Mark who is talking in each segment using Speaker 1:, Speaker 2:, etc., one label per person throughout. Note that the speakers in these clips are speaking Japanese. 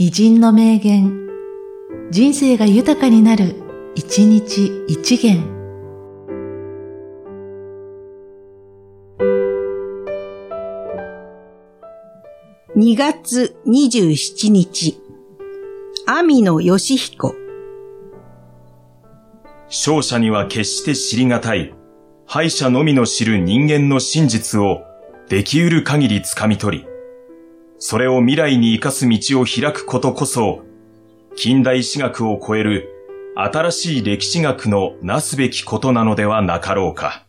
Speaker 1: 偉人の名言、人生が豊かになる、一日一元。
Speaker 2: 2月27日、網野義彦。
Speaker 3: 勝者には決して知りがたい、敗者のみの知る人間の真実をできうる限り掴み取り、それを未来に生かす道を開くことこそ、近代史学を超える新しい歴史学のなすべきことなのではなかろうか。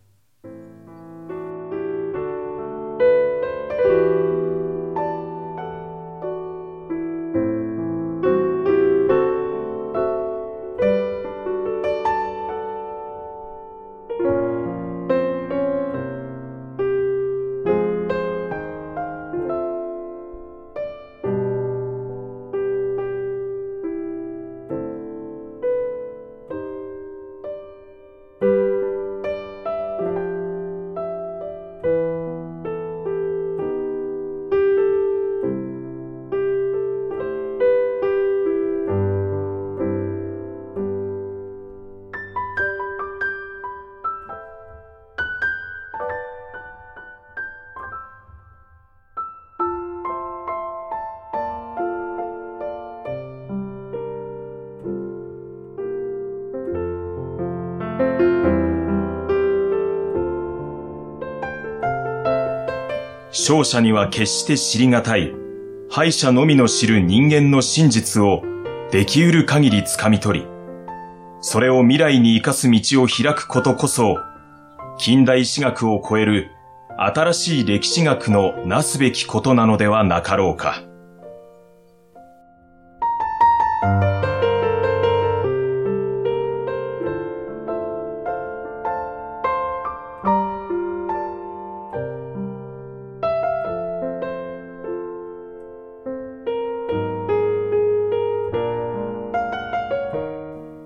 Speaker 3: 勝者には決して知りがたい、敗者のみの知る人間の真実をでき得る限り掴み取り、それを未来に生かす道を開くことこそ、近代史学を超える新しい歴史学のなすべきことなのではなかろうか。